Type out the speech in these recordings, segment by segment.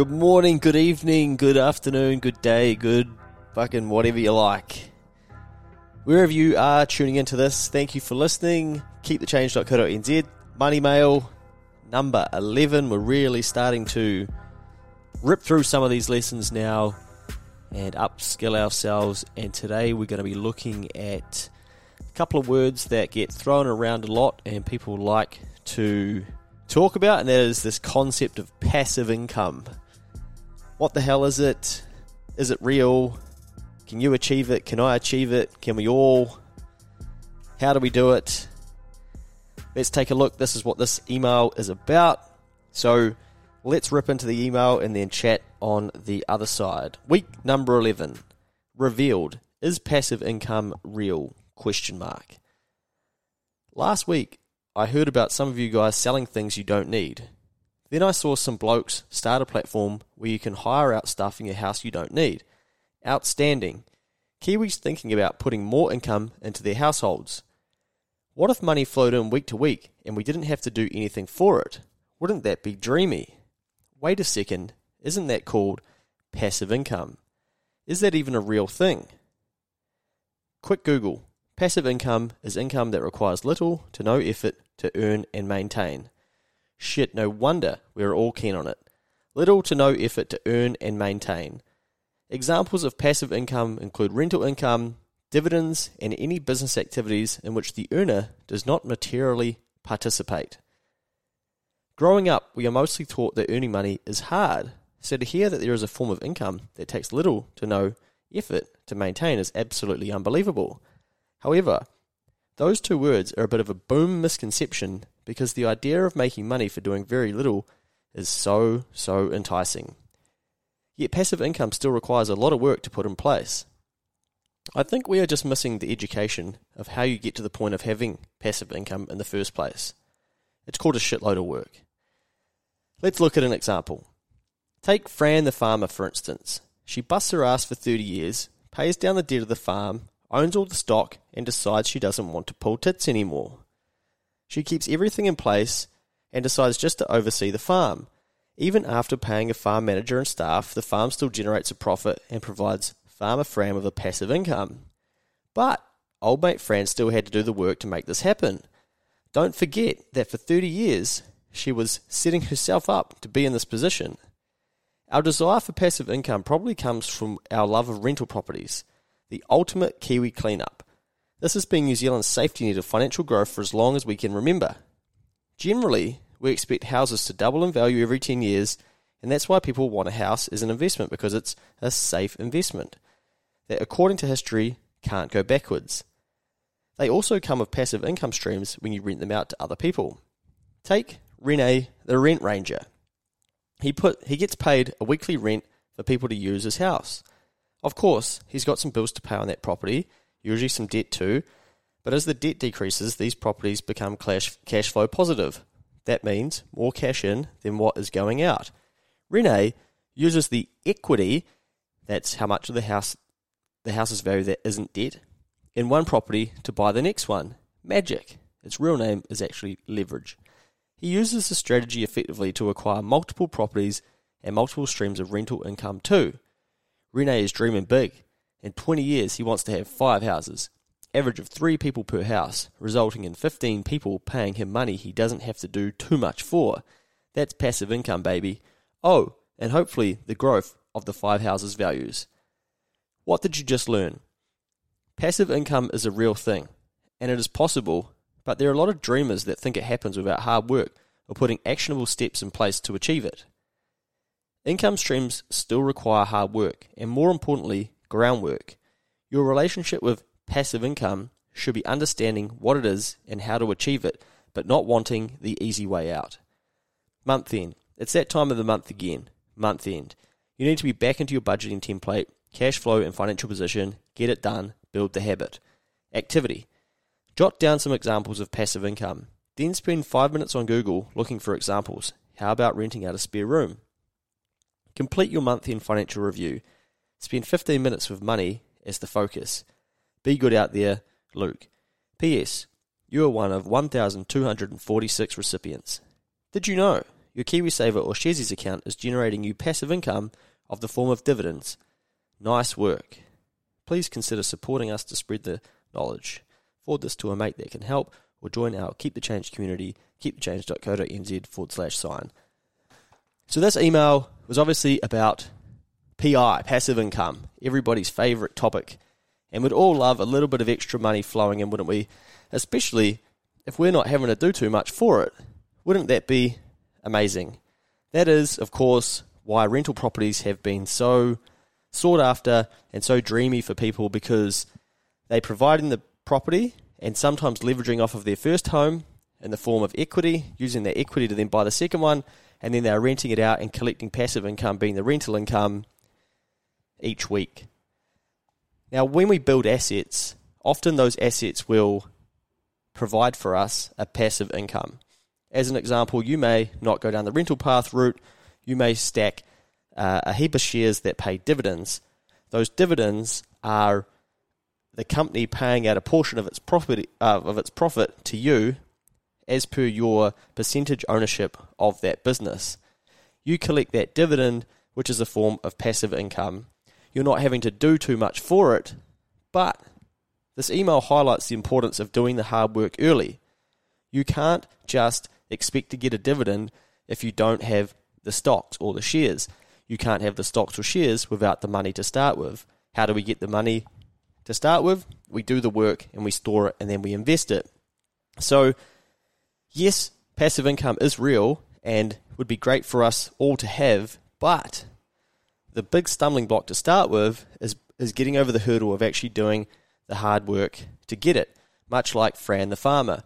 Good morning, good evening, good afternoon, good day, good fucking whatever you like. Wherever you are tuning into this, thank you for listening. Keepthechange.co.nz, Money Mail number 11. We're really starting to rip through some of these lessons now and upskill ourselves. And today we're going to be looking at a couple of words that get thrown around a lot and people like to talk about, and that is this concept of passive income. What the hell is it? Is it real? Can you achieve it? Can I achieve it? Can we all? How do we do it? Let's take a look. This is what this email is about. So let's rip into the email and then chat on the other side. Week number 11 revealed is passive income real? Question mark. Last week I heard about some of you guys selling things you don't need. Then I saw some blokes start a platform where you can hire out stuff in your house you don't need. Outstanding. Kiwis thinking about putting more income into their households. What if money flowed in week to week and we didn't have to do anything for it? Wouldn't that be dreamy? Wait a second, isn't that called passive income? Is that even a real thing? Quick Google. Passive income is income that requires little to no effort to earn and maintain. Shit, no wonder we're all keen on it. Little to no effort to earn and maintain. Examples of passive income include rental income, dividends, and any business activities in which the earner does not materially participate. Growing up, we are mostly taught that earning money is hard, so to hear that there is a form of income that takes little to no effort to maintain is absolutely unbelievable. However, those two words are a bit of a boom misconception because the idea of making money for doing very little is so, so enticing. Yet passive income still requires a lot of work to put in place. I think we are just missing the education of how you get to the point of having passive income in the first place. It's called a shitload of work. Let's look at an example. Take Fran the farmer, for instance. She busts her ass for 30 years, pays down the debt of the farm, owns all the stock, and decides she doesn't want to pull tits anymore. She keeps everything in place and decides just to oversee the farm. Even after paying a farm manager and staff, the farm still generates a profit and provides Farmer Fran with a passive income. But old mate Fran still had to do the work to make this happen. Don't forget that for 30 years, she was setting herself up to be in this position. Our desire for passive income probably comes from our love of rental properties, the ultimate Kiwi cleanup. This has been New Zealand's safety net of financial growth for as long as we can remember. Generally, we expect houses to double in value every 10 years, and that's why people want a house as an investment because it's a safe investment that, according to history, can't go backwards. They also come with passive income streams when you rent them out to other people. Take Rene, the rent ranger. He put he gets paid a weekly rent for people to use his house. Of course, he's got some bills to pay on that property, usually some debt too. But as the debt decreases, these properties become cash, flow positive. That means more cash in than what is going out. Rene uses the equity That's how much of the house the house's value that isn't debt. In one property to buy the next one. Magic. Its real name is actually leverage. He uses the strategy effectively to acquire multiple properties and multiple streams of rental income too. Rene is dreaming big. In 20 years, he wants to have five houses, average of three people per house, resulting in 15 people paying him money he doesn't have to do too much for. That's passive income, baby. Oh, and hopefully the growth of the five houses' values. What did you just learn? Passive income is a real thing, and it is possible, but there are a lot of dreamers that think it happens without hard work or putting actionable steps in place to achieve it. Income streams still require hard work, and more importantly, groundwork. Your relationship with passive income should be understanding what it is and how to achieve it, but not wanting the easy way out. Month end. It's that time of the month again. Month end. You need to be back into your budgeting template, cash flow, and financial position. Get it done. Build the habit. Activity. Jot down some examples of passive income. Then spend five minutes on Google looking for examples. How about renting out a spare room? Complete your month end financial review. Spend 15 minutes with money as the focus. Be good out there, Luke. P.S. You are one of 1,246 recipients. Did you know your KiwiSaver or Sharesies account is generating you passive income of the form of dividends? Nice work. Please consider supporting us to spread the knowledge. Forward this to a mate that can help or join our Keep the Change community, keepthechange.co.nz forward slash sign. So this email was obviously about PI, passive income, everybody's favourite topic. And we'd all love a little bit of extra money flowing in, wouldn't we? Especially if we're not having to do too much for it. Wouldn't that be amazing? That is, of course, why rental properties have been so sought after and so dreamy for people because they provide in the property and sometimes leveraging off of their first home in the form of equity, using their equity to then buy the second one, and then they're renting it out and collecting passive income, being the rental income each week. Now, when we build assets, often those assets will provide for us a passive income. As an example, you may not go down the rental path route, you may stack uh, a heap of shares that pay dividends. Those dividends are the company paying out a portion of its profit uh, of its profit to you as per your percentage ownership of that business. You collect that dividend, which is a form of passive income. You're not having to do too much for it, but this email highlights the importance of doing the hard work early. You can't just expect to get a dividend if you don't have the stocks or the shares. You can't have the stocks or shares without the money to start with. How do we get the money to start with? We do the work and we store it and then we invest it. So yes, passive income is real and would be great for us all to have, but the big stumbling block to start with is, is getting over the hurdle of actually doing the hard work to get it, much like Fran the farmer.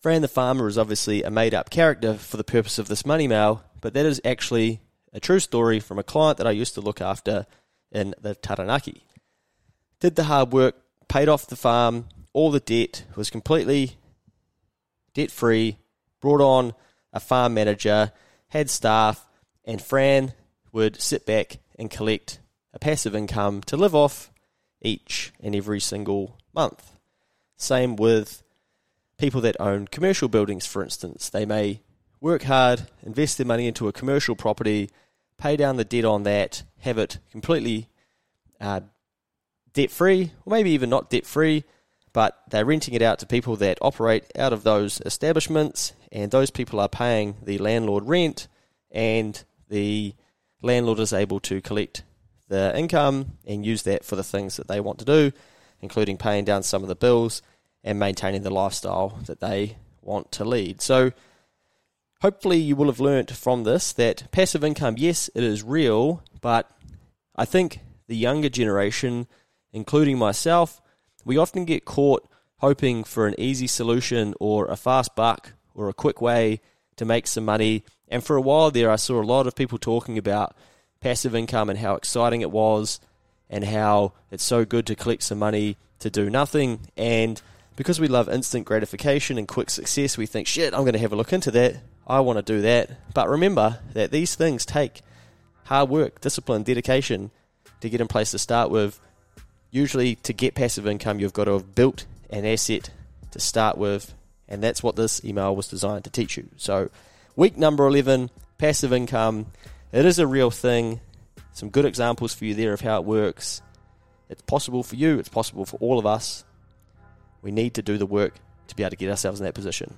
Fran the farmer is obviously a made up character for the purpose of this money mail, but that is actually a true story from a client that I used to look after in the Taranaki. Did the hard work, paid off the farm, all the debt, was completely debt free, brought on a farm manager, had staff, and Fran would sit back and collect a passive income to live off each and every single month. Same with people that own commercial buildings, for instance. They may work hard, invest their money into a commercial property, pay down the debt on that, have it completely uh, debt free, or maybe even not debt free, but they're renting it out to people that operate out of those establishments, and those people are paying the landlord rent, and the landlord is able to collect the income and use that for the things that they want to do, including paying down some of the bills and maintaining the lifestyle that they want to lead. So, hopefully, you will have learnt from this that passive income, yes, it is real, but I think the younger generation, including myself, we often get caught hoping for an easy solution or a fast buck or a quick way to make some money. And for a while there, I saw a lot of people talking about passive income and how exciting it was and how it's so good to collect some money to do nothing. And because we love instant gratification and quick success, we think, shit, I'm going to have a look into that. I want to do that. But remember that these things take hard work, discipline, dedication, to get in place to start with. Usually, to get passive income, you've got to have built an asset to start with, and that's what this email was designed to teach you. So, week number 11, passive income. It is a real thing. Some good examples for you there of how it works. It's possible for you, it's possible for all of us. We need to do the work to be able to get ourselves in that position.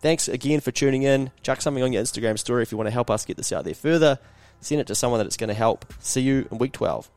Thanks again for tuning in. Chuck something on your Instagram story if you want to help us get this out there further. Send it to someone that it's going to help. See you in week 12.